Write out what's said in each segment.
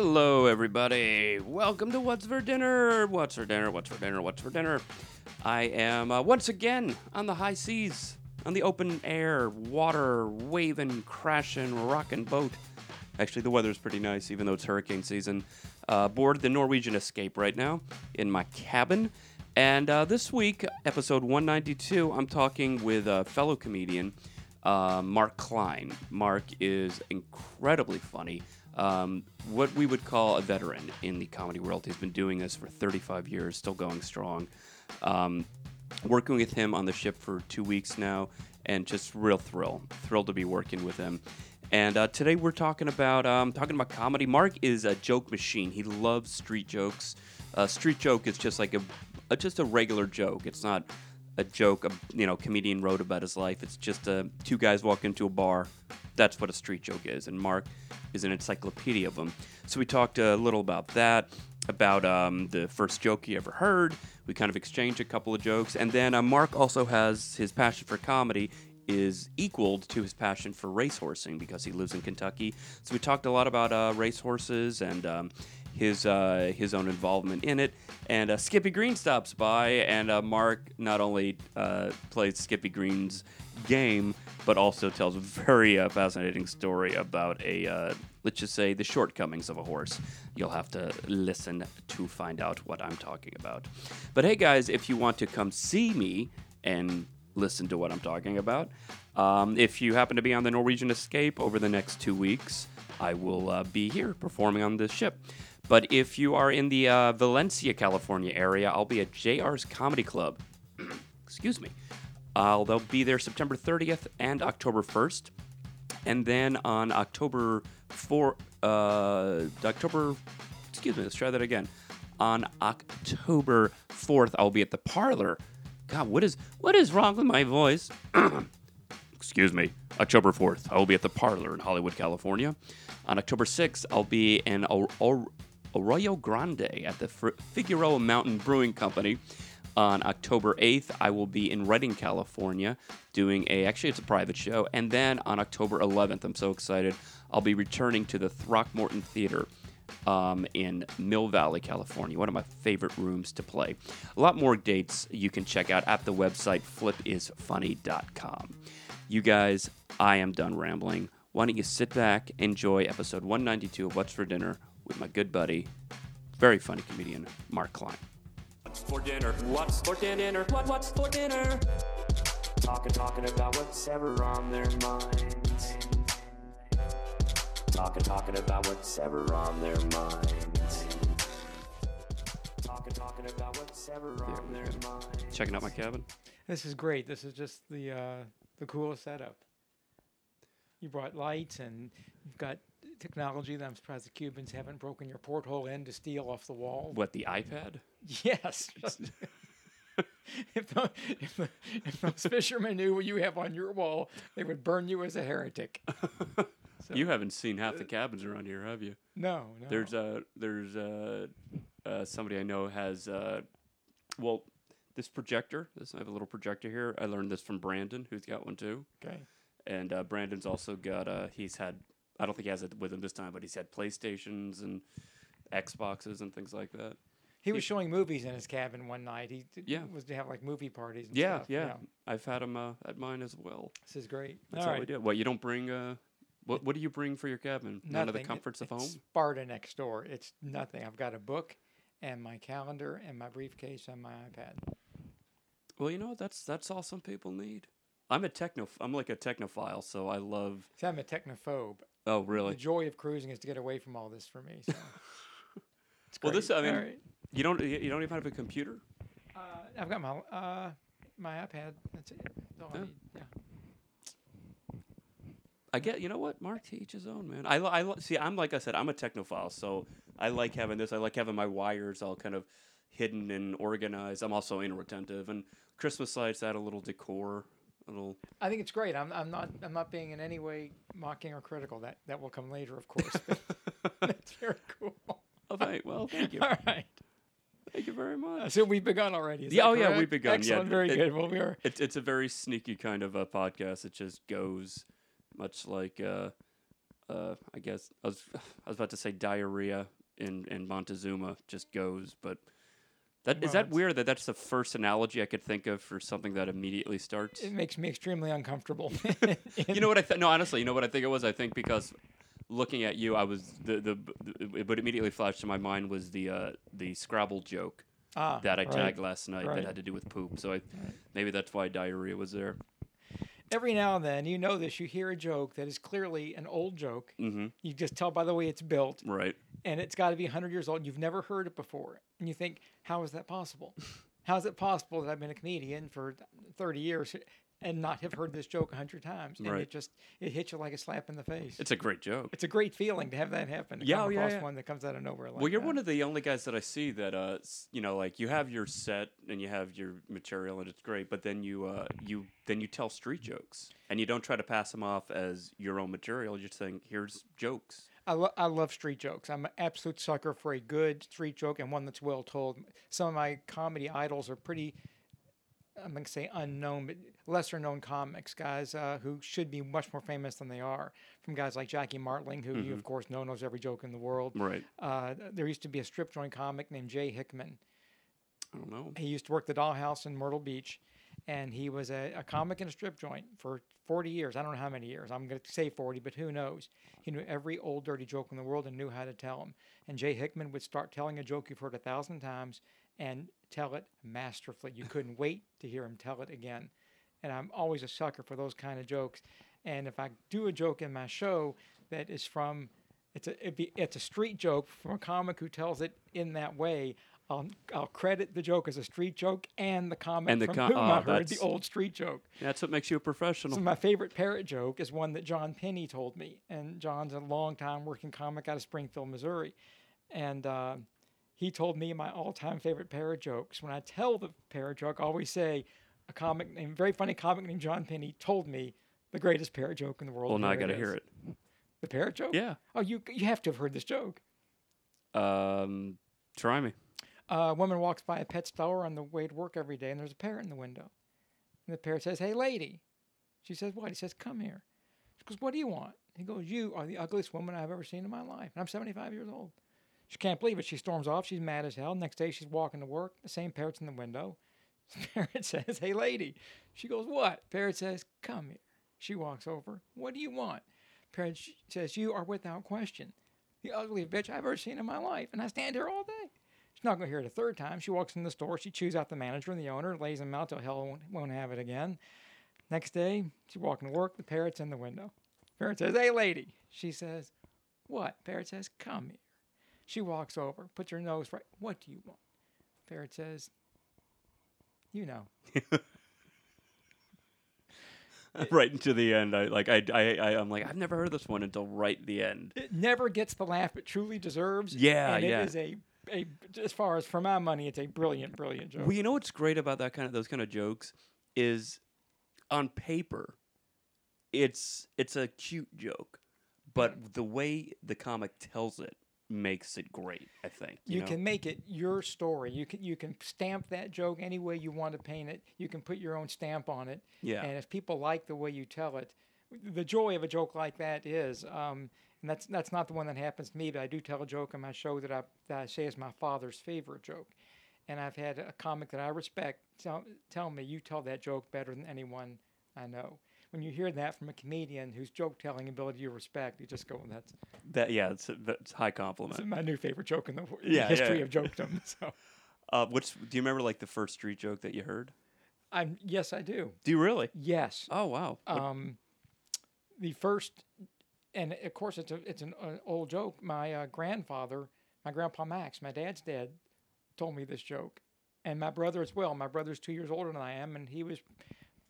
Hello, everybody. Welcome to What's for Dinner. What's for dinner? What's for dinner? What's for dinner? I am uh, once again on the high seas, on the open air, water, waving, crashing, rocking boat. Actually, the weather's pretty nice, even though it's hurricane season. Uh, aboard the Norwegian Escape right now in my cabin. And uh, this week, episode 192, I'm talking with a fellow comedian, uh, Mark Klein. Mark is incredibly funny. Um, what we would call a veteran in the comedy world. He's been doing this for 35 years, still going strong. Um, working with him on the ship for two weeks now, and just real thrill, thrilled to be working with him. And uh, today we're talking about um, talking about comedy. Mark is a joke machine. He loves street jokes. Uh, street joke is just like a, a just a regular joke. It's not a joke a you know comedian wrote about his life. It's just uh, two guys walk into a bar. That's what a street joke is. And Mark is an encyclopedia of them. So we talked a little about that, about um, the first joke he ever heard. We kind of exchanged a couple of jokes, and then uh, Mark also has his passion for comedy is equaled to his passion for racehorsing because he lives in Kentucky. So we talked a lot about uh, racehorses and um, his uh, his own involvement in it. And uh, Skippy Green stops by, and uh, Mark not only uh, plays Skippy Green's game, but also tells a very uh, fascinating story about a uh, let's just say the shortcomings of a horse. You'll have to listen to find out what I'm talking about. But hey, guys, if you want to come see me and listen to what I'm talking about. Um, if you happen to be on the Norwegian Escape over the next two weeks, I will uh, be here performing on this ship. But if you are in the uh, Valencia, California area, I'll be at JR's Comedy Club. Excuse me. I'll they'll be there September 30th and October 1st. And then on October 4, uh, October, excuse me, let's try that again. On October 4th, I'll be at the Parlor. God, what is what is wrong with my voice? excuse me, October 4th, I will be at the Parlor in Hollywood, California. On October 6th, I'll be in Arroyo Grande at the Figueroa Mountain Brewing Company. On October 8th, I will be in Redding, California, doing a actually it's a private show. And then on October 11th, I'm so excited, I'll be returning to the Throckmorton Theater um, in Mill Valley, California. One of my favorite rooms to play. A lot more dates you can check out at the website flipisfunny.com. You guys, I am done rambling. Why don't you sit back, enjoy episode 192 of What's for Dinner with my good buddy, very funny comedian, Mark Klein. What's for dinner? What's for dinner? What, what's for dinner? Talking, talking about what's ever on their minds. Talking, talking about what's ever on their minds. Talking, talking about what's ever on their minds. Checking out my cabin. This is great. This is just the uh, the coolest setup. You brought lights and you've got technology that I'm surprised the Cubans haven't broken your porthole in to steal off the wall. What, the iPad? Yes. if, the, if, the, if those fishermen knew what you have on your wall, they would burn you as a heretic. So- You haven't seen half the cabins around here, have you? No, no. There's uh there's uh, uh somebody I know has uh well this projector. This I have a little projector here. I learned this from Brandon, who's got one too. okay. And uh, Brandon's also got uh he's had I don't think he has it with him this time, but he's had PlayStations and Xboxes and things like that. He was showing movies in his cabin one night. He d- Yeah. was to have like movie parties. And Yeah, stuff. yeah, I've had him uh, at mine as well. This is great. That's All how we do. it. What you don't bring? Uh, what what do you bring for your cabin? None of the Nothing. It- comforts of home. Sparta next door. It's nothing. I've got a book and my calendar and my briefcase and my iPad. Well, you know that's that's all some people need. I'm a techno. I'm like a technophile, so I love. See, I'm a technophobe. Oh, really? The joy of cruising is to get away from all this for me. So. it's Well, this- I mean- All right. You don't. You you don't even have a computer. uh, I've got my uh, my iPad. That's it. That's all I need. Yeah. I get. You know what? Mark to each his own, man. I, I see. I'm like I said. I'm a technophile, so I like having this. I like having my wires all kind of hidden and organized. I'm also inattentive, and Christmas lights add a little decor. Little. I think it's great. I'm, I'm not I'm not being in any way mocking or critical. That that will come later, of course. That's very cool. Oh, thank, well, thank you. All right. Thank you very much. Uh, So we've begun already. Is Yeah, oh, yeah, we've begun, yeah. Excellent. Very It- good. Well, we are. It's it's a very sneaky kind of a podcast. It just goes much like uh, uh, I guess I was I was about to say diarrhea in in Montezuma just goes, but that is that weird that that's the first analogy I could think of for something that immediately starts. It makes me extremely uncomfortable. you know what I th- no honestly, you know what I think it was? I think because looking at you, I was the the, the what immediately flashed to my mind was the uh, the Scrabble joke ah, that I right. tagged last night Right. that had to do with poop. So I, maybe that's why diarrhea was there. Every now and then, you know this, you hear a joke that is clearly an old joke. Mm-hmm. You just tell by the way it's built, Right. and it's got to be 100 years old. You've never heard it before. And you think, how is that possible? how is it possible that I've been a comedian for 30 years and not have heard this joke a 100 times? And Right. it just, it hits you like a slap in the face. It's a great joke. It's a great feeling to have that happen. Yeah, oh, yeah, yeah. one that comes out of nowhere like well, you're that. one of the only guys that I see that, uh, you know, like you have your set and you have your material and it's great, but then you, uh, you, then you tell street jokes and you don't try to pass them off as your own material. You're just saying, here's jokes. I, lo- I love street jokes. I'm an absolute sucker for a good street joke and one that's well told. Some of my comedy idols are pretty, I'm going to say unknown, but lesser known comics, guys uh, who should be much more famous than they are. From guys like Jackie Martling, who you, of course, know knows every joke in the world. Right. Uh, there used to be a strip joint comic named Jay Hickman. I don't know. He used to work the Dollhouse in Myrtle Beach, and he was a, a comic in a strip joint for 40 years. I don't know how many years. I'm going to say 40, but who knows? He knew every old dirty joke in the world and knew how to tell them. And Jay Hickman would start telling a joke you've heard a thousand times and tell it masterfully. You couldn't wait to hear him tell it again. And I'm always a sucker for those kind of jokes. And if I do a joke in my show that is from it's a it'd be, it's a street joke from a comic who tells it in that way. I'll, I'll credit the joke as a street joke and the comic And the from com- whom oh, I heard the old street joke. That's what makes you a professional. So my favorite parrot joke is one that John Penny told me, and John's a long-time working comic out of Springfield, Missouri, and uh, he told me my all-time favorite parrot jokes. When I tell the parrot joke, I always say a comic named, very funny comic named John Penny told me the greatest parrot joke in the world. well, now I got to hear it. The parrot joke? Yeah. Oh, you you have to have heard this joke. Um, try me. a woman walks by a pet store on the way to work every day, and there's a parrot in the window. And the parrot says, "Hey, lady." She says, "What?" He says, "Come here." She goes, "What do you want?" He goes, "You are the ugliest woman I've ever seen in my life, and I'm 75 years old." She can't believe it. She storms off. She's mad as hell. Next day, she's walking to work. The same parrot's in the window. Parrot says, "Hey, lady." She goes, "What?" Parrot says, "Come here." She walks over. "What do you want?" Parrot says, "You are without question the ugliest bitch I've ever seen in my life, and I stand here all day." She's not going to hear it a third time. She walks in the store. She chews out the manager and the owner, lays them out till hell won't, won't have it again. Next day, she's walking to work. The parrot's in the window. Parrot says, Hey, lady. She says, What? Parrot says, Come here. She walks over, puts her nose right. What do you want? Parrot says, You know. right into the end. I like. I. I. I I'm like. I've never heard this one until right the end. It never gets the laugh it truly deserves. Yeah, and yeah. it is a, a, as far as for my money, it's a brilliant, brilliant joke. Well, you know what's great about that kind of those kind of jokes is, on paper, it's it's a cute joke, but the way the comic tells it makes it great. I think you know? can make it your story. You can you can stamp that joke any way you want to paint it. You can put your own stamp on it. Yeah. And if people like the way you tell it, the joy of a joke like that is, um, and that's that's not the one that happens to me, but I do tell a joke on my show that I that I say is my father's favorite joke, and I've had a comic that I respect tell, tell me you tell that joke better than anyone I know. When you hear that from a comedian whose joke telling ability you respect, you just go, "That's that. Yeah, it's a, that's high compliment. my new favorite joke in the, in Yeah, the history yeah. of jokedom." So. Uh, which do you remember? Like the first street joke that you heard? I'm yes, I do. Do you really? Yes. Oh wow. What- Um, the first, and of course, it's a it's an uh, old joke. My uh, grandfather, my grandpa Max, my dad's dad, told me this joke, and my brother as well. My brother's two years older than I am, and he was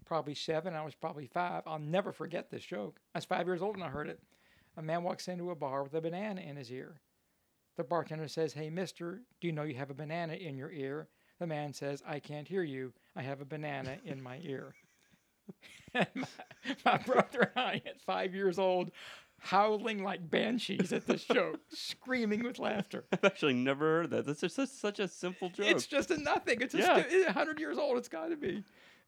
probably seven. I was probably five. I'll never forget this joke. I was five years old when I heard it. A man walks into a bar with a banana in his ear. The bartender says, "Hey, Mister, do you know you have a banana in your ear?" The man says, "I can't hear you. I have a banana in my ear." and my, my brother and I, at five years old, howling like banshees at this joke, screaming with laughter. I've actually never heard that. That's just such, such a simple joke. It's just a nothing. It's a Yeah. stu- hundred years old. It's got to be.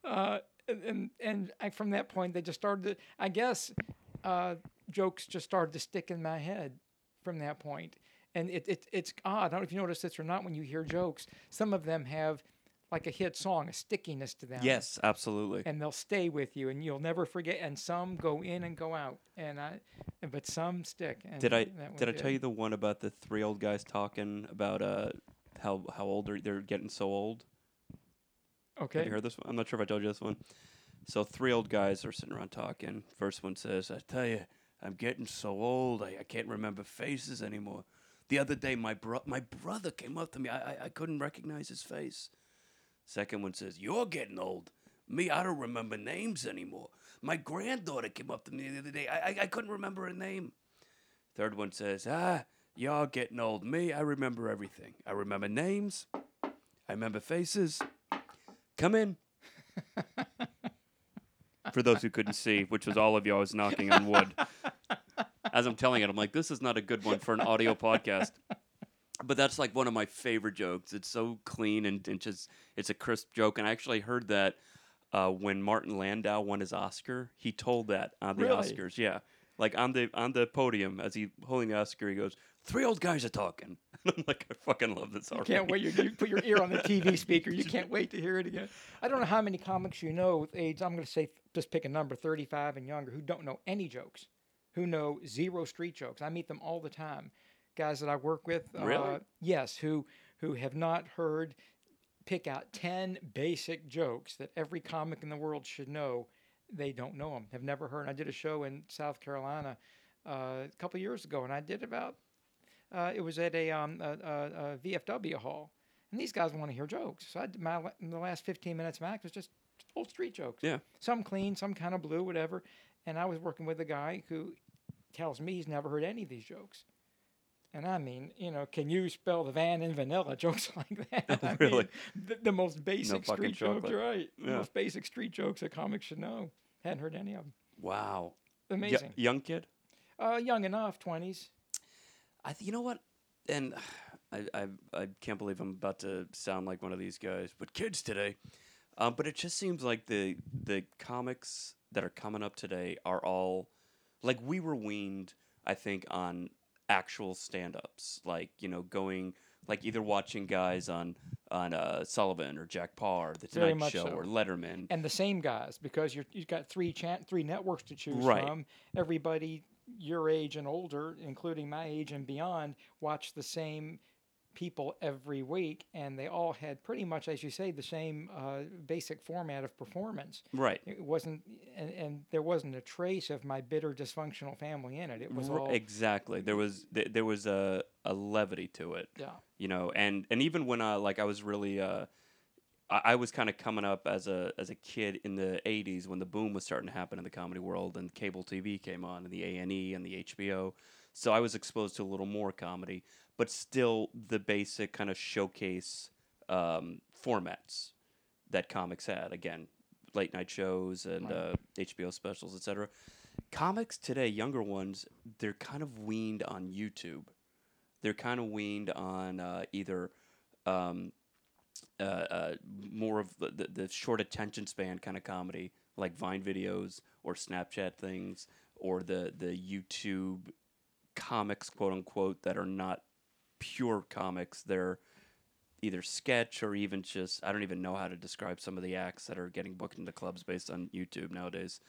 Uh, and and, I, from that point, they just started. To, I guess uh, jokes just started to stick in my head from that point. And it, it it's odd. I don't know if you notice this or not when you hear jokes. Some of them have like a hit song, a stickiness to them. Yes, absolutely. And they'll stay with you, and you'll never forget. And some go in and go out, and I, but some stick. And Did I that did I tell you the one about the three old guys talking about uh how how old they're, they're getting so old? Okay. Have you heard this one? I'm not sure if I told you this one. So three old guys are sitting around talking. First one says, "I tell you, I'm getting so old. I, I can't remember faces anymore. The other day, my bro- my brother came up to me. I, I I couldn't recognize his face." Second one says, "You're getting old. Me, I don't remember names anymore. My granddaughter came up to me the other day. I I, I couldn't remember her name." Third one says, "Ah, y'all getting old. Me, I remember everything. I remember names. I remember faces. Come in." For those who couldn't see, which was all of you, I was knocking on wood. As I'm telling it, I'm like, this is not a good one for an audio podcast. But that's like one of my favorite jokes. It's so clean and, and just, it's a crisp joke. And I actually heard that uh, when Martin Landau won his Oscar, he told that on the Really? Oscars. Yeah. Like on the on the podium as he holding the Oscar, he goes, Three old guys are talking. I'm like, I fucking love this You can't wait. You, you put your ear on the TV speaker. You can't wait to hear it again. I don't know how many comics you know with age. I'm going to say just pick a number, 35 and younger, who don't know any jokes, who know zero street jokes. I meet them all the time. Guys that I work with, Really? uh, yes, who who have not heard. Pick out 10 basic jokes that every comic in the world should know. They don't know them. Have never heard. I did a show in South Carolina uh, a couple years ago, and I did about uh, it was at a, um, a, a, a VFW hall, and these guys want to hear jokes. So I did my la- the last 15 minutes max was just old street jokes. Yeah. Some clean, some kind of blue, whatever. And I was working with a guy who tells me he's never heard any of these jokes. And I mean, you know, can you spell the van in vanilla? Jokes like that. I mean, Really? the, the most basic fucking street jokes, right? The most basic street jokes that comics should know. Hadn't heard any of them. Wow. Y- Amazing. young kid? Uh, young enough, 20s. I th- you know what, and I, I I can't believe I'm about to sound like one of these guys, but kids today. Um, but it just seems like the the comics that are coming up today are all like we were weaned, I think, on actual stand-ups, like you know, going like either watching guys on on uh, Sullivan or Jack Paar, The Very Tonight Show, so. or Letterman. and the same guys because you're, you've got three chan- three networks to choose Right. from. Everybody your age and older, including my age and beyond, watch the same people every week, and they all had pretty much, as you say, the same uh, basic format of performance. Right. It wasn't, and, and there wasn't a trace of my bitter dysfunctional family in it. It was all exactly. There was th- there was a, a levity to it. yeah. you know and and even when i like i was really uh i, I was kind of coming up as a as a kid in the 80s when the boom was starting to happen in the comedy world and cable tv came on and the a&e and the hbo so i was exposed to a little more comedy but still the basic kind of showcase um, formats that comics had. Again late night shows and Right. uh, hbo specials etc comics today younger ones they're kind of weaned on youtube. They're kind of weaned on uh, either um, uh, uh, more of the, the, the short attention span kind of comedy, like Vine videos or Snapchat things, or the the YouTube comics, quote unquote, that are not pure comics. They're either sketch or even just I don't even know how to describe some of the acts that are getting booked into clubs based on YouTube nowadays.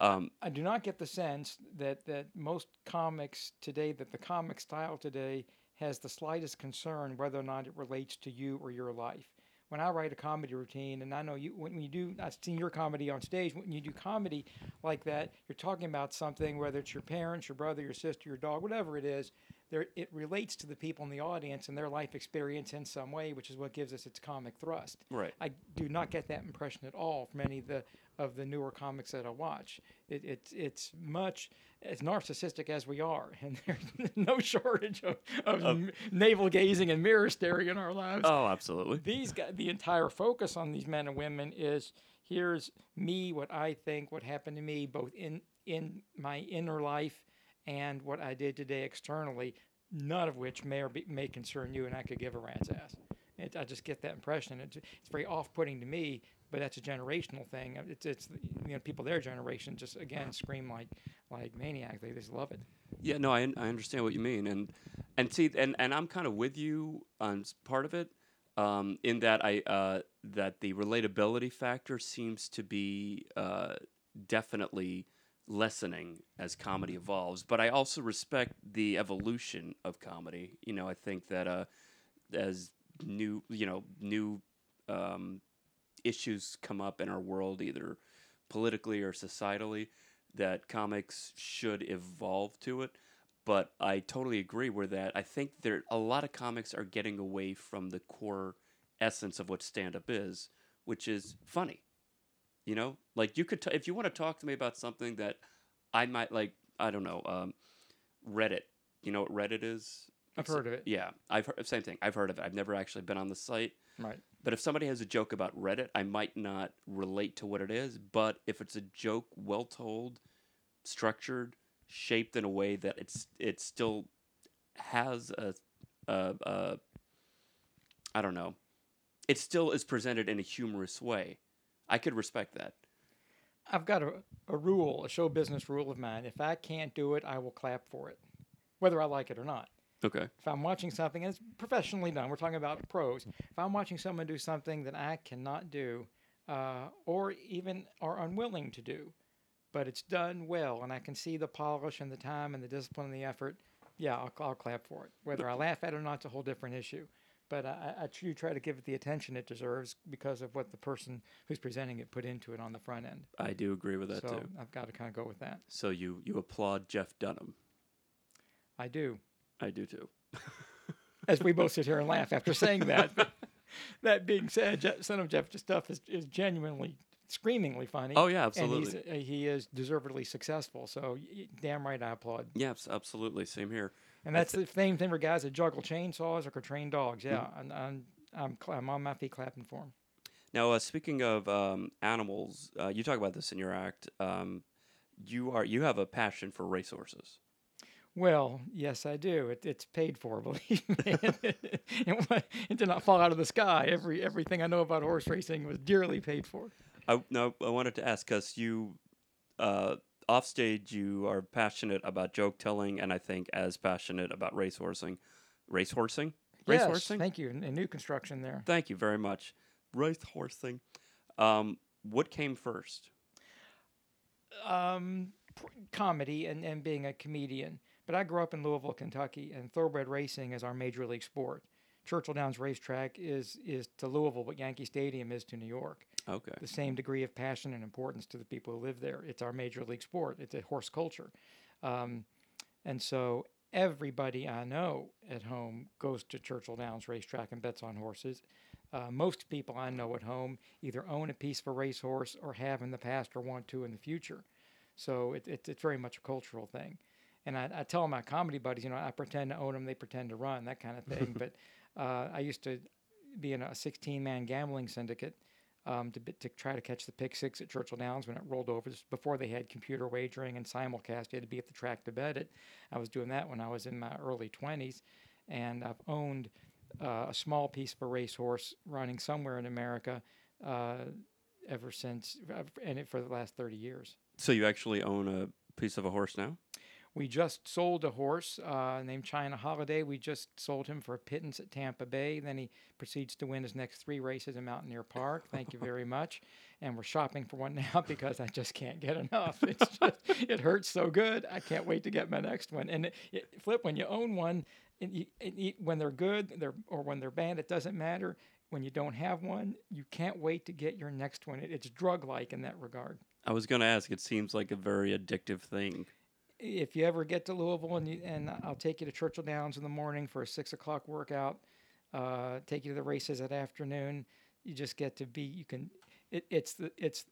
Um, I do not get the sense that that most comics today, that the comic style today has the slightest concern whether or not it relates to you or your life. When I write a comedy routine, and I know you, when you do, I've seen your comedy on stage. When you do comedy like that, you're talking about something, whether it's your parents, your brother, your sister, your dog, whatever it is. There, it relates to the people in the audience and their life experience in some way, which is what gives us its comic thrust. right. I do not get that impression at all from any of the of the newer comics that I watch. It, it's it's much as narcissistic as we are, and there's no shortage of, of m- navel gazing and mirror staring in our lives. Oh, absolutely. These guys, the entire focus on these men and women is here's me, what I think, what happened to me, both in in my inner life and what I did today externally. None of which may or be, may concern you, and I could give a rat's ass. It, I just get that impression. It's, it's very off-putting to me but that's a generational thing. Uh, It's it's you know people their generation just again scream like like maniacs. They just love it. Yeah, no, I, I understand what you mean, and and see, and, and I'm kind of with you on part of it, um, in that I uh, that the relatability factor seems to be uh, definitely lessening as comedy evolves. But I also respect the evolution of comedy. You know, I think that uh, as new, you know, new um, issues come up in our world, either politically or societally, that comics should evolve to it. But I totally agree with that. I think there a lot of comics are getting away from the core essence of what stand up is, which is funny. You know, like you could t- if you want to talk to me about something that I might like. I don't know. Um, Reddit. You know what Reddit is? I've heard of it. Yeah, I've heard the same thing. I've heard of it. I've never actually been on the site. Right. But if somebody has a joke about Reddit, I might not relate to what it is. But if it's a joke well told, structured, shaped in a way that it's it still has a, a, a I don't know, it still is presented in a humorous way. I could respect that. I've got a, a rule, a show business rule of mine. If I can't do it, I will clap for it, whether I like it or not. Okay. If I'm watching something, and it's professionally done, we're talking about pros. If I'm watching someone do something that I cannot do, uh, or even are unwilling to do, but it's done well, and I can see the polish and the time and the discipline and the effort, yeah, I'll, I'll clap for it. Whether I laugh at it or not, it's a whole different issue. But I, I, I do try to give it the attention it deserves because of what the person who's presenting it put into it on the front end. I do agree with that so too. I've got to kind of go with that. So you you applaud Jeff Dunham. I do. I do too. as we both sit here and laugh after saying that. But that being said, Je- Son of Jeff stuff is, is genuinely, screamingly funny. Oh yeah, and he's, absolutely. he is deservedly successful. So y- damn right I applaud. Yeah, absolutely. Same here. And that's the same thing for guys that juggle chainsaws or train dogs. Yeah, Mm-hmm. and I'm, I'm, cl- I'm on my feet clapping for him. Now, uh, speaking of um, animals, uh, you talk about this in your act. Um, you are you have a passion for racehorses. Well, yes, I do. It, it's paid for, believe me. it, it did not fall out of the sky. Every everything I know about horse racing was dearly paid for. I no, I wanted to ask because you, uh, off stage, you are passionate about joke telling, and I think as passionate about race horsing. racehorsing. Racehorsing, Yes, racehorsing. thank you. A new construction there. Thank you very much. Racehorsing. Um, what came first? um, comedy and, and being a comedian. But I grew up in Louisville, Kentucky, and thoroughbred racing is our major league sport. Churchill Downs Racetrack is is to Louisville what Yankee Stadium is to New York. Okay. The same degree of passion and importance to the people who live there. It's our major league sport. It's a horse culture, um, and so everybody I know at home goes to Churchill Downs Racetrack and bets on horses. Uh, most people I know at home either own a piece of a racehorse or have in the past or want to in the future. So it, it, it's very much a cultural thing. And I, I tell my comedy buddies, you know, I pretend to own them, they pretend to run, that kind of thing. but uh, I used to be in a 16 man gambling syndicate um, to, to try to catch the pick six at Churchill Downs when it rolled over. This before they had computer wagering and simulcast. You had to be at the track to bet it. I was doing that when I was in my early 20s. And I've owned uh, a small piece of a racehorse running somewhere in America uh, ever since, and it for the last 30 years. So you actually own a piece of a horse now? We just sold a horse uh, named China Holiday. We just sold him for a pittance at Tampa Bay. Then he proceeds to win his next three races in Mountaineer Park. Thank you very much. And we're shopping for one now because I just can't get enough. It's just, it hurts so good. I can't wait to get my next one. And it, it, flip when you own one, and when they're good, they're or when they're bad, it doesn't matter. When you don't have one, you can't wait to get your next one. It, it's drug-like in that regard. I was going to ask. It seems like a very addictive thing. If you ever get to Louisville and, you, and I'll take you to Churchill Downs in the morning for a six o'clock workout, uh, take you to the races that afternoon. You just get to be. You can. It, it's the it's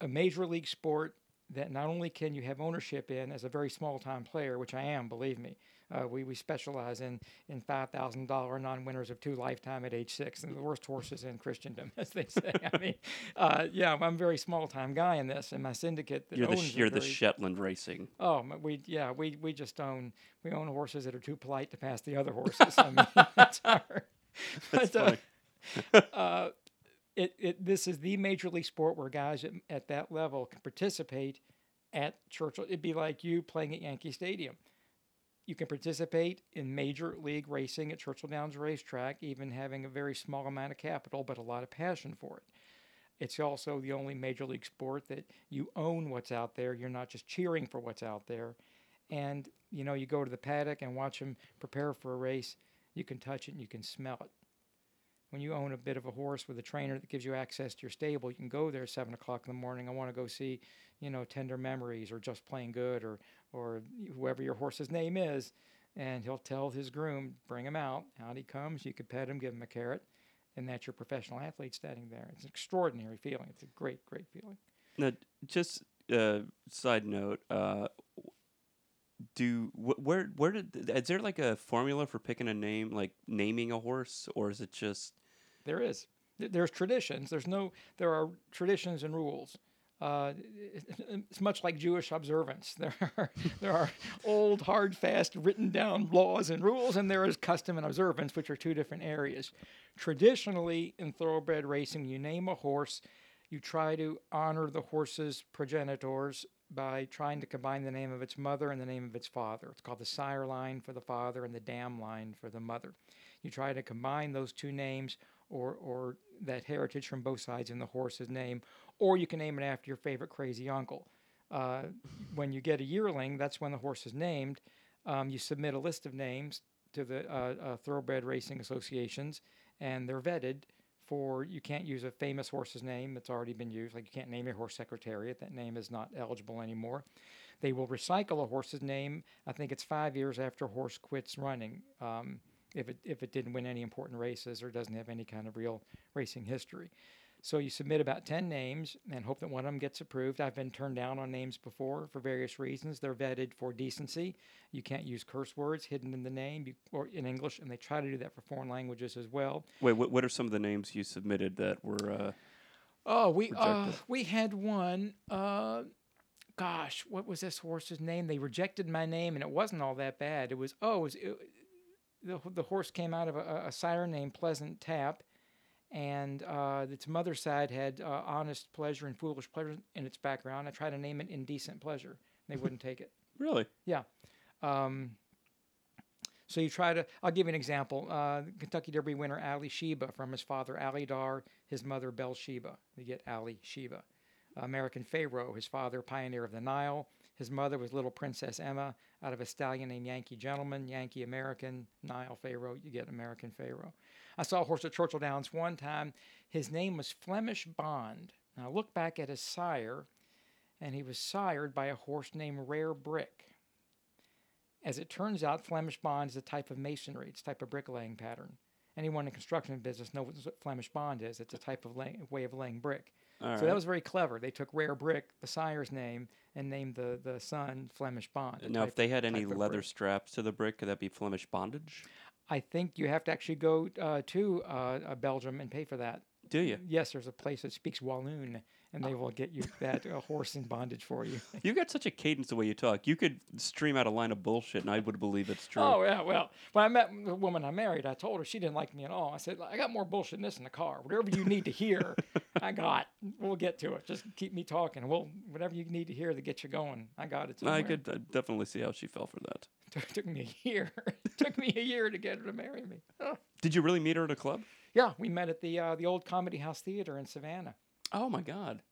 a major league sport that not only can you have ownership in as a very small time player, which I am, believe me. Uh, we, we specialize in in five thousand dollar non winners of two lifetime at age six, and the worst horses in Christendom, as they say. I mean, uh, yeah, I'm a very small time guy in this, and my syndicate that You're the you're the very- Shetland racing. Oh, we yeah we we just own we own horses that are too polite to pass the other horses. I mean, that's our. That's but, uh, uh, it, it this is the major league sport where guys at, at that level can participate at Churchill. It'd be like you playing at Yankee Stadium. You can participate in major league racing at Churchill Downs Racetrack, even having a very small amount of capital, but a lot of passion for it. It's also the only major league sport that you own what's out there. You're not just cheering for what's out there. And, you know, you go to the paddock and watch them prepare for a race, you can touch it and you can smell it. When you own a bit of a horse with a trainer that gives you access to your stable, you can go there at seven o'clock in the morning. I want to go see, you know, Tender Memories or Just Plain Good or or whoever your horse's name is, and he'll tell his groom, bring him out. Out he comes. You can pet him, give him a carrot, and that's your professional athlete standing there. It's an extraordinary feeling. It's a great, great feeling. Now, just uh, side note, uh, do wh- where where did is there like a formula for picking a name, like naming a horse, or is it just There is. There's traditions. There's no. There are traditions and rules. Uh, it's much like Jewish observance. There are there are old, hard, fast, written down laws and rules, and there is custom and observance, which are two different areas. Traditionally, in thoroughbred racing, you name a horse, you try to honor the horse's progenitors by trying to combine the name of its mother and the name of its father. It's called the sire line for the father and the dam line for the mother. You try to combine those two names or, or that heritage from both sides in the horse's name, or you can name it after your favorite crazy uncle. Uh, when you get a yearling, that's when the horse is named. Um, you submit a list of names to the uh, uh, thoroughbred racing associations, and they're vetted for. You can't use a famous horse's name that's already been used. Like you can't name your horse Secretariat. That name is not eligible anymore. They will recycle a horse's name. I think it's five years after a horse quits running. Um, if it if it didn't win any important races or doesn't have any kind of real racing history. So you submit about 10 names and hope that one of them gets approved. I've been turned down on names before for various reasons. They're vetted for decency. You can't use curse words hidden in the name you- or in English, and they try to do that for foreign languages as well. wait? What, what are some of the names you submitted that were? Uh, Oh, we uh, we had one. Uh, gosh, what was this horse's name? They rejected my name, and it wasn't all that bad. It was oh, it was, it, the the horse came out of a, a sire named Pleasant Tap, and uh, its mother's side had uh, honest pleasure and foolish pleasure in its background. I tried to name it indecent pleasure. They wouldn't take it. really? Yeah. Um, so you try to. I'll give you an example. Uh, Kentucky Derby winner Alysheba from his father Alydar, his mother Bel Sheba. You get Alysheba. American Pharoah, his father pioneer of the Nile. His mother was Little Princess Emma out of a stallion named Yankee Gentleman, Yankee American, Nile Pharaoh. You get American Pharoah. I saw a horse at Churchill Downs one time. His name was Flemish Bond. Now I look back at his sire, and he was sired by a horse named Rare Brick. As it turns out, Flemish bond is a type of masonry. It's a type of bricklaying pattern. Anyone in construction business knows what Flemish bond is. It's a type of lay, way of laying brick. All so right. that was very clever. They took Rare Brick, the sire's name, and named the, the son Flemish bond. now, type- if they had any leather brick. straps to the brick, could that be Flemish bondage? I think you have to actually go uh, to uh, uh, Belgium and pay for that. Do you? Yes, there's a place that speaks Walloon, and they will get you that uh, horse in bondage for you. You've got such a cadence the way you talk. You could stream out a line of bullshit, and I would believe it's true. Oh yeah, well, when I met the woman I married, I told her she didn't like me at all. I said, I got more bullshit than this in the car. Whatever you need to hear, I got. We'll get to it. Just keep me talking. We'll whatever you need to hear to get you going. I got it. I somewhere. could uh, definitely see how she fell for that. Took, took me a year. It took me a year to get her to marry me. Did you really meet her at a club? Yeah, we met at the uh, the old Comedy House Theater in Savannah. Oh my god!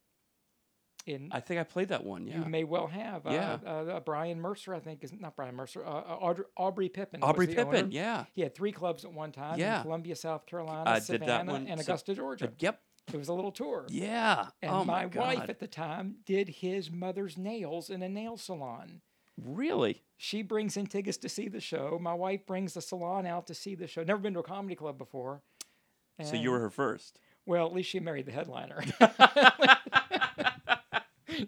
In I think I played that one. Yeah. you may well have. Yeah. Uh, uh, Brian Mercer, I think, is not Brian Mercer. Uh, uh, Audrey, Aubrey Pippin. Aubrey Pippin. owner. Yeah. He had three clubs at one time Yeah. in Columbia, South Carolina, I did that Savannah, and Augusta, Georgia. Uh, yep. It was a little tour. Yeah. And oh my, my, wife at the time did his mother's nails in a nail salon. really? She brings in tickets to see the show. My wife brings the salon out to see the show. Never been to a comedy club before. So you were her first. Well, at least she married the headliner.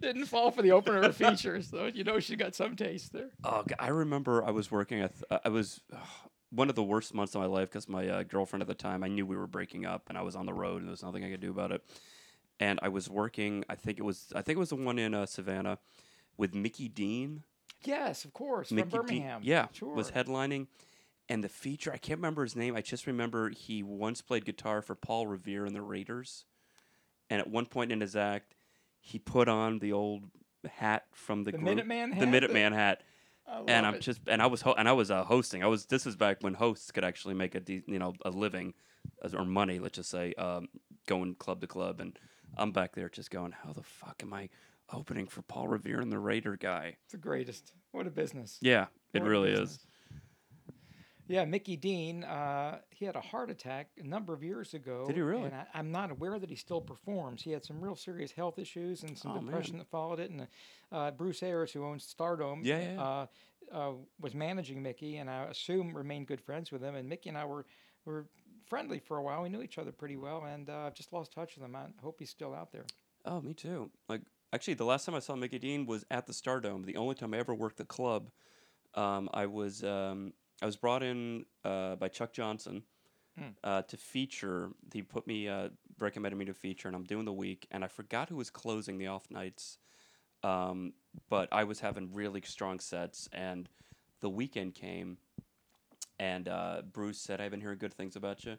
Didn't fall for the opener or feature, so you know she got some taste there. Oh, g- I remember I was working. At th- I was one of the worst months of my life because my uh, girlfriend at the time. I knew we were breaking up, and I was on the road, and there was nothing I could do about it. And I was working. I think it was. I think it was the one in uh, Savannah with Mickey Dean. Yes, of course, Mickey from Dean- Birmingham. yeah, sure. was headlining. And the feature, I can't remember his name. I just remember he once played guitar for Paul Revere and the Raiders. and at one point in his act, he put on the old hat from the, The group, Minuteman the hat? Minuteman hat, and I'm it. just and I was ho- and I was uh, hosting. I was this is back when hosts could actually make a de- you know a living or money, let's just say, um, going club to club, and I'm back there just going, how the fuck am I opening for Paul Revere and the Raider guy? It's the greatest. What a business. Yeah, it What a really business. is. Yeah, Mickey Dean, uh, he had a heart attack a number of years ago. Did he really? And I, I'm not aware that he still performs. He had some real serious health issues and some Oh, man. depression that followed it. And uh, Bruce Ayers, who owns Stardome, Yeah, yeah. Uh, uh, was managing Mickey, and I assume remained good friends with him. And Mickey and I were were friendly for a while. We knew each other pretty well, and uh, I've just lost touch with him. I hope he's still out there. Oh, me too. Like actually, the last time I saw Mickey Dean was at the Stardome. The only time I ever worked the club. Um, I was um, I was brought in uh, by Chuck Johnson Hmm. uh, to feature. He put me uh, recommended me to feature, and I'm doing the week. And I forgot who was closing the off nights. Um, but I was having really strong sets, and the weekend came, and uh, Bruce said, "I've been hearing good things about you.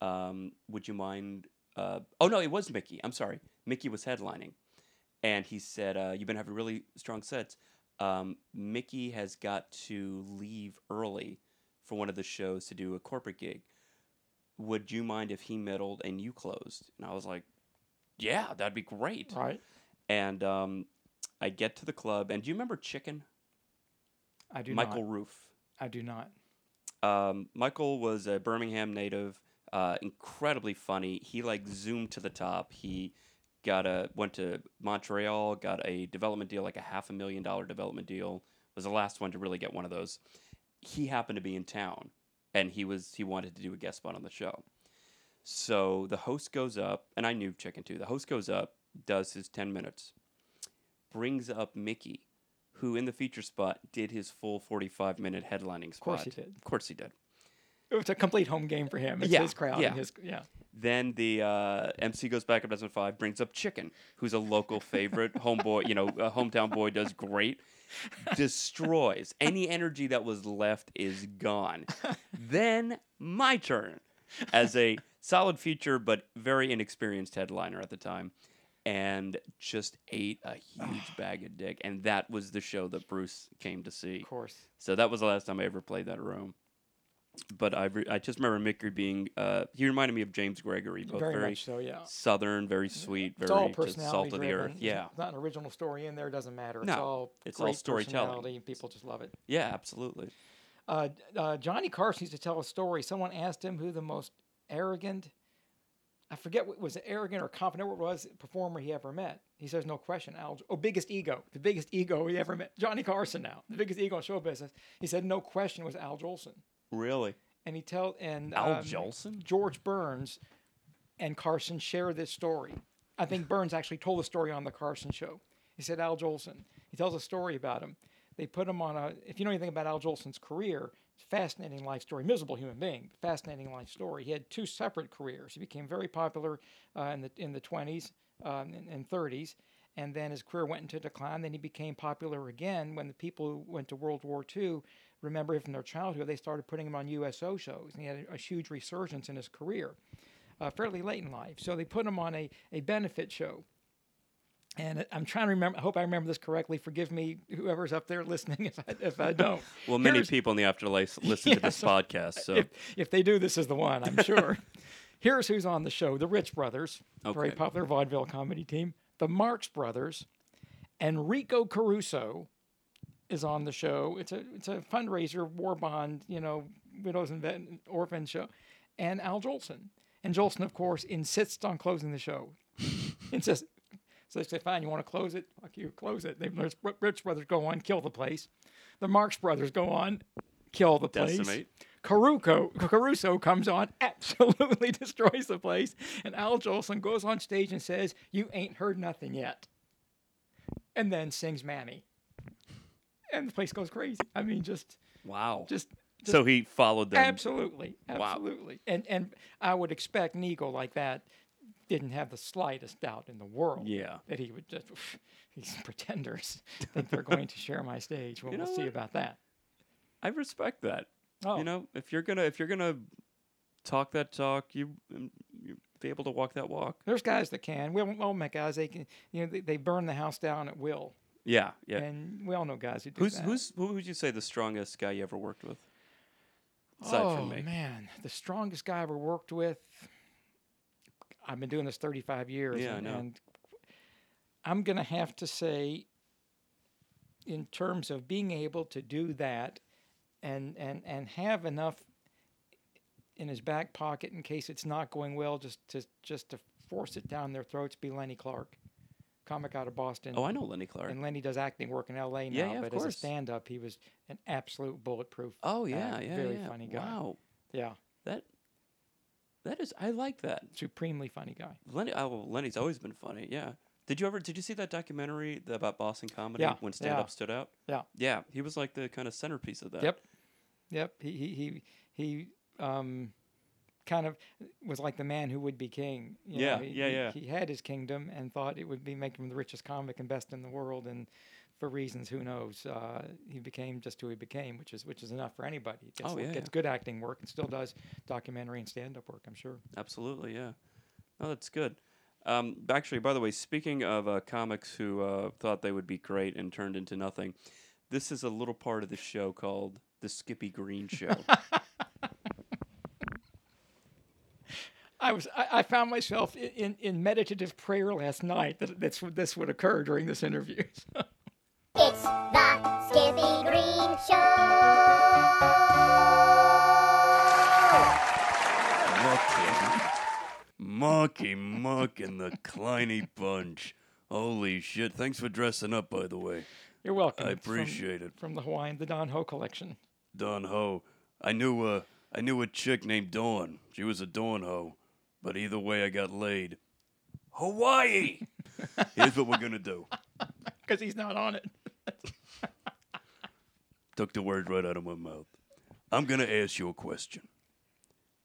Um, would you mind?" Uh, oh no, it was Mickey. I'm sorry, Mickey was headlining, and he said, uh, "You've been having really strong sets. Um, Mickey has got to leave early for one of the shows to do a corporate gig. Would you mind if he middled and you closed?" And I was like, "Yeah, that'd be great." Right? And um, I get to the club, and do you remember Chicken? I do Michael not. Roof. I do not. Um, Michael was a Birmingham native, uh, incredibly funny. He like zoomed to the top. He got a went to Montreal, got a development deal, like a half a million dollar development deal. Was the last one to really get one of those. He happened to be in town, and he was he wanted to do a guest spot on the show. So the host goes up, and I knew Chicken too. The host goes up, does his ten minutes, brings up Mickey, who in the feature spot did his full forty five minute headlining spot. Of course he did. Of course he did. It was a complete home game for him. It's Yeah, his crowd. yeah. His, yeah. Then the uh, MC goes back up 2005, brings up Chicken, who's a local favorite, homeboy, you know, a hometown boy, does great, destroys. Any energy that was left is gone. then my turn as a solid feature, but very inexperienced headliner at the time, and just ate a huge bag of dick. And that was the show that Bruce came to see. Of course. So that was the last time I ever played that room. But I, re- I just remember Mickey being, uh, he reminded me of James Gregory, both Very, very, much so, yeah. southern, very sweet, It's very just salt of the earth. Yeah, Not an original story in there. It doesn't matter. It's No, all it's all storytelling. People just love it. yeah, absolutely. Uh, uh, Johnny Carson used to tell a story. Someone asked him who the most arrogant, I forget what was it, arrogant or confident what it was performer he ever met. He says, no question, Al. Oh, biggest ego, the biggest ego he ever met. Johnny Carson now, the biggest ego in show business. He said, no question, was Al Jolson. Really? And he tell and Al um, Jolson? George Burns and Carson share this story. I think Burns actually told the story on the Carson show. He said Al Jolson. He tells a story about him. They put him on a. If you know anything about Al Jolson's career, it's a fascinating life story. Miserable human being, fascinating life story. He had two separate careers. He became very popular uh, in the in the 20s um, and, and 30s, and then his career went into decline. Then he became popular again when the people who went to World War II remember him from their childhood. They started putting him on USO shows, and he had a, a huge resurgence in his career, uh, fairly late in life. So they put him on a, a benefit show. And I'm trying to remember. I hope I remember this correctly. Forgive me, whoever's up there listening, if I, if I don't. Well, many Here's- people in the afterlife listen to this so- podcast, so if, if they do, this is the one, I'm sure. Here's who's on the show the Ritz Brothers, very popular vaudeville comedy team. The Marx Brothers. Enrico Caruso is on the show. It's a it's a fundraiser, war bond, you know, widows and vet, orphan show. And Al Jolson. And Jolson, of course, insists on closing the show. insists. So they say, fine, you want to close it? Fuck you, close it. They, the Ritz Brothers go on, kill the place. The Marx Brothers go on, kill the place. Decimate. Caruso, Caruso comes on, absolutely destroys the place, and Al Jolson goes on stage and says, "You ain't heard nothing yet," and then sings "Mammy," and the place goes crazy. I mean, just, wow. just, just so he followed them. absolutely, absolutely, and and I would expect an ego like that didn't have the slightest doubt in the world Yeah. that he would just these pretenders think they're going to share my stage. Well, You we'll know see what? about that. I respect that. Oh, You know, if you're gonna if you're gonna talk that talk, you, um, you be able to walk that walk. There's guys that can. We all, we all met guys. They can. You know, they, they burn the house down at will, Yeah, yeah. and we all know guys who do Who's that. who's who would you say the strongest guy you ever worked with? Aside oh from me. man, the strongest guy I ever worked with. I've been doing this 35 years. Yeah, I and, know. and I'm gonna have to say, in terms of being able to do that, and and and have enough in his back pocket in case it's not going well, just to just to force it down their throats. Be Lenny Clarke, comic out of Boston. Oh, I know Lenny Clarke. and Lenny does acting work in L.A. now, Yeah, yeah, but as a stand-up, he was an absolute bulletproof. Oh yeah, uh, yeah, very yeah. funny guy. Wow, Yeah, that that is. I like that. supremely funny guy. Lenny. Oh, well, Lenny's always been funny. Yeah. Did you ever? Did you see that documentary about Boston comedy Yeah, when stand up yeah. stood out? Yeah. Yeah, he was like the kind of centerpiece of that. Yep. Yep. He he he he um kind of was like the man who would be king. you Yeah, know, he, yeah, he- yeah. He had his kingdom and thought it would be making him the richest comic and best in the world and for reasons who knows, uh, he became just who he became, which is which is enough for anybody. He gets, Oh, yeah, gets yeah. good acting work and still does documentary and stand up work, I'm sure. Absolutely, yeah. Oh, that's good. Um, actually, by the way, speaking of uh, comics who uh, thought they would be great and turned into nothing, this is a little part of the show called the Skippy Green Show. I was I, I found myself i- in, in meditative prayer last night that that's what this would occur during this interview. It's the Skippy Green Show. Mucky Muck and the Kleiny Bunch. Holy shit. Thanks for dressing up, by the way. You're welcome. I It's from- appreciate it. From the Hawaiian, the Don Ho collection. Don Ho. I knew uh I knew a chick named Dawn. She was a Dawn Ho. But either way I got laid. Hawaii! Here's what we're gonna do. Because he's not on it. Took the words right out of my mouth. I'm gonna ask you a question.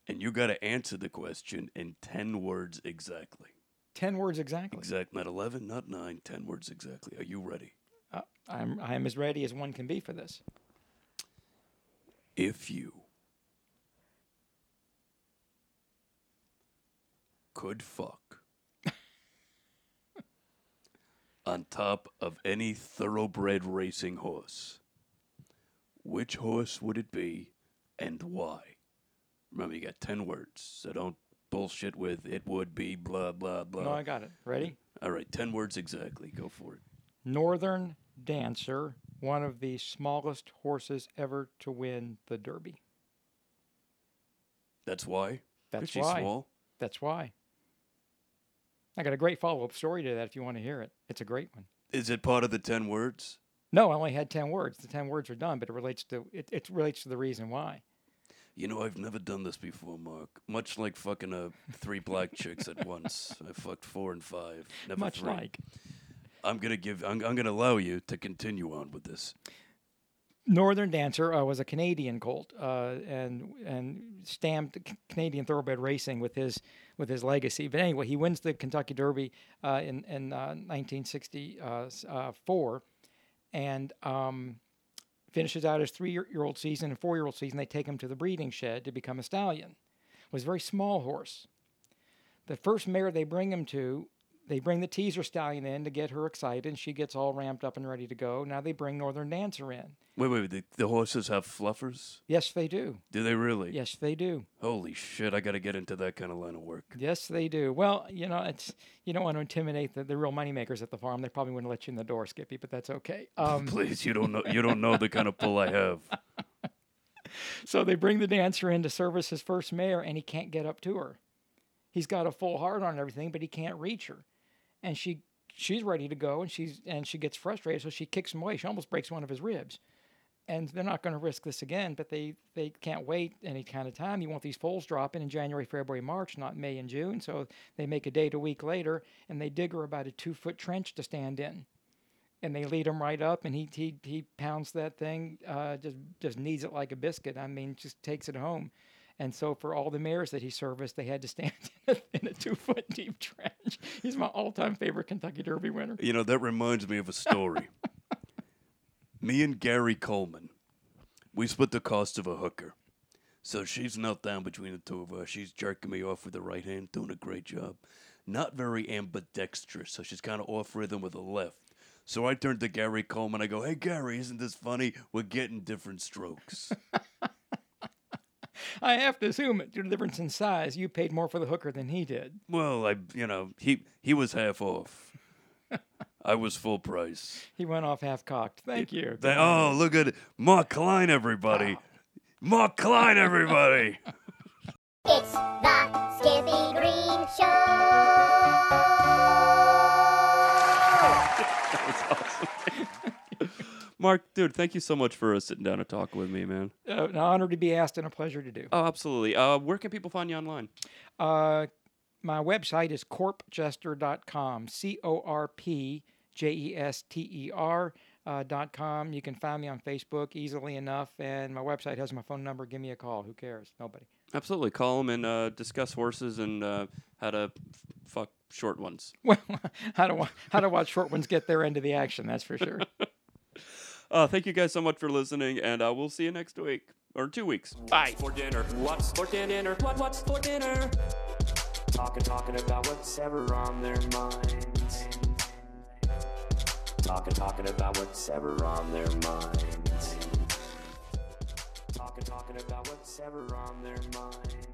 And you gotta answer the question in ten words exactly. Ten words exactly. Exact not eleven, not nine, ten words exactly. Are you ready? Uh, I'm I'm as ready as one can be for this. If you could fuck on top of any thoroughbred racing horse, which horse would it be and why? Remember, you got 10 words, so don't bullshit with it would be blah, blah, blah. No, I got it. Ready? All right, 10 words exactly. Go for it. Northern Dancer, one of the smallest horses ever to win the Derby. That's why? That's she's why. small. That's why. I got a great follow-up story to that if you want to hear it. It's a great one. Is it part of the 10 words? No, I only had ten words. The ten words are done, but it relates to it, it relates to the reason why. You know, I've never done this before, Mark. Much like fucking uh, three black chicks at once. I fucked four and five. Never Much three. like I'm gonna give. I'm, I'm gonna allow you to continue on with this. Northern Dancer uh, was a Canadian colt uh, and and stamped Canadian thoroughbred racing with his with his legacy. But anyway, he wins the Kentucky Derby uh, in in uh, 1964 and um, finishes out his three year old season and four year old season. They take him to the breeding shed to become a stallion. Was a very small horse. The first mare they bring him to, they bring the teaser stallion in to get her excited, and she gets all ramped up and ready to go. Now they bring Northern Dancer in. Wait, wait. The, the horses have fluffers? Yes, they do. Do they really? Yes, they do. Holy shit! I gotta get into that kind of line of work. Yes, they do. Well, you know, it's you don't want to intimidate the, the real moneymakers at the farm. They probably wouldn't let you in the door, Skippy, but that's okay. Um, Please, you don't know. You don't know the kind of pull I have. so they bring the dancer in to service his first mare, and he can't get up to her. He's got a full heart on everything, but he can't reach her. And she she's ready to go, and she's and she gets frustrated, so she kicks him away. She almost breaks one of his ribs. And they're not going to risk this again, but they they can't wait any kind of time. You want these foals dropping in January, February, March, not May and June. So they make a date a week later, and they dig her about a two foot trench to stand in. And they lead him right up, and he he he pounds that thing, uh, just just kneads it like a biscuit. I mean, just takes it home. And so for all the mares that he serviced, they had to stand in a two foot deep trench. He's my all time favorite Kentucky Derby winner. You know that reminds me of a story. Me and Gary Coleman, we split the cost of a hooker. So she's knelt down between the two of us. She's jerking me off with the right hand, doing a great job. Not very ambidextrous, so she's kind of off rhythm with the left. So I turned to Gary Coleman. I go, "Hey Gary, isn't this funny? We're getting different strokes." I have to assume, due to the difference in size, you paid more for the hooker than he did. well, I, you know, he he was half off. I was full price. He went off half cocked. Thank you. They, oh, look at it. Mark Klein, everybody. Ah. Mark Klein, everybody. It's the Skippy Green Show. Mark, dude, thank you so much for uh, sitting down and talking with me, man. Uh, an honor to be asked and a pleasure to do. Oh, absolutely. Uh, where can people find you online? Uh, my website is corpjester.com. C O R P J E S T E R. Uh, dot com. You can find me on Facebook easily enough, and my website has my phone number. Give me a call. Who cares? Nobody. Absolutely. Call them and uh, discuss horses and uh, how to f- fuck short ones. Well, how to wa- how to watch short ones get their end of the action. That's for sure. Uh, thank you guys so much for listening, and uh, we'll see you next week or two weeks. Bye. For dinner, what's for dinner? What what's for dinner? Talking talking about what's ever on their minds. Talking talking about what's ever on their minds. Talking talking about what's ever on their minds.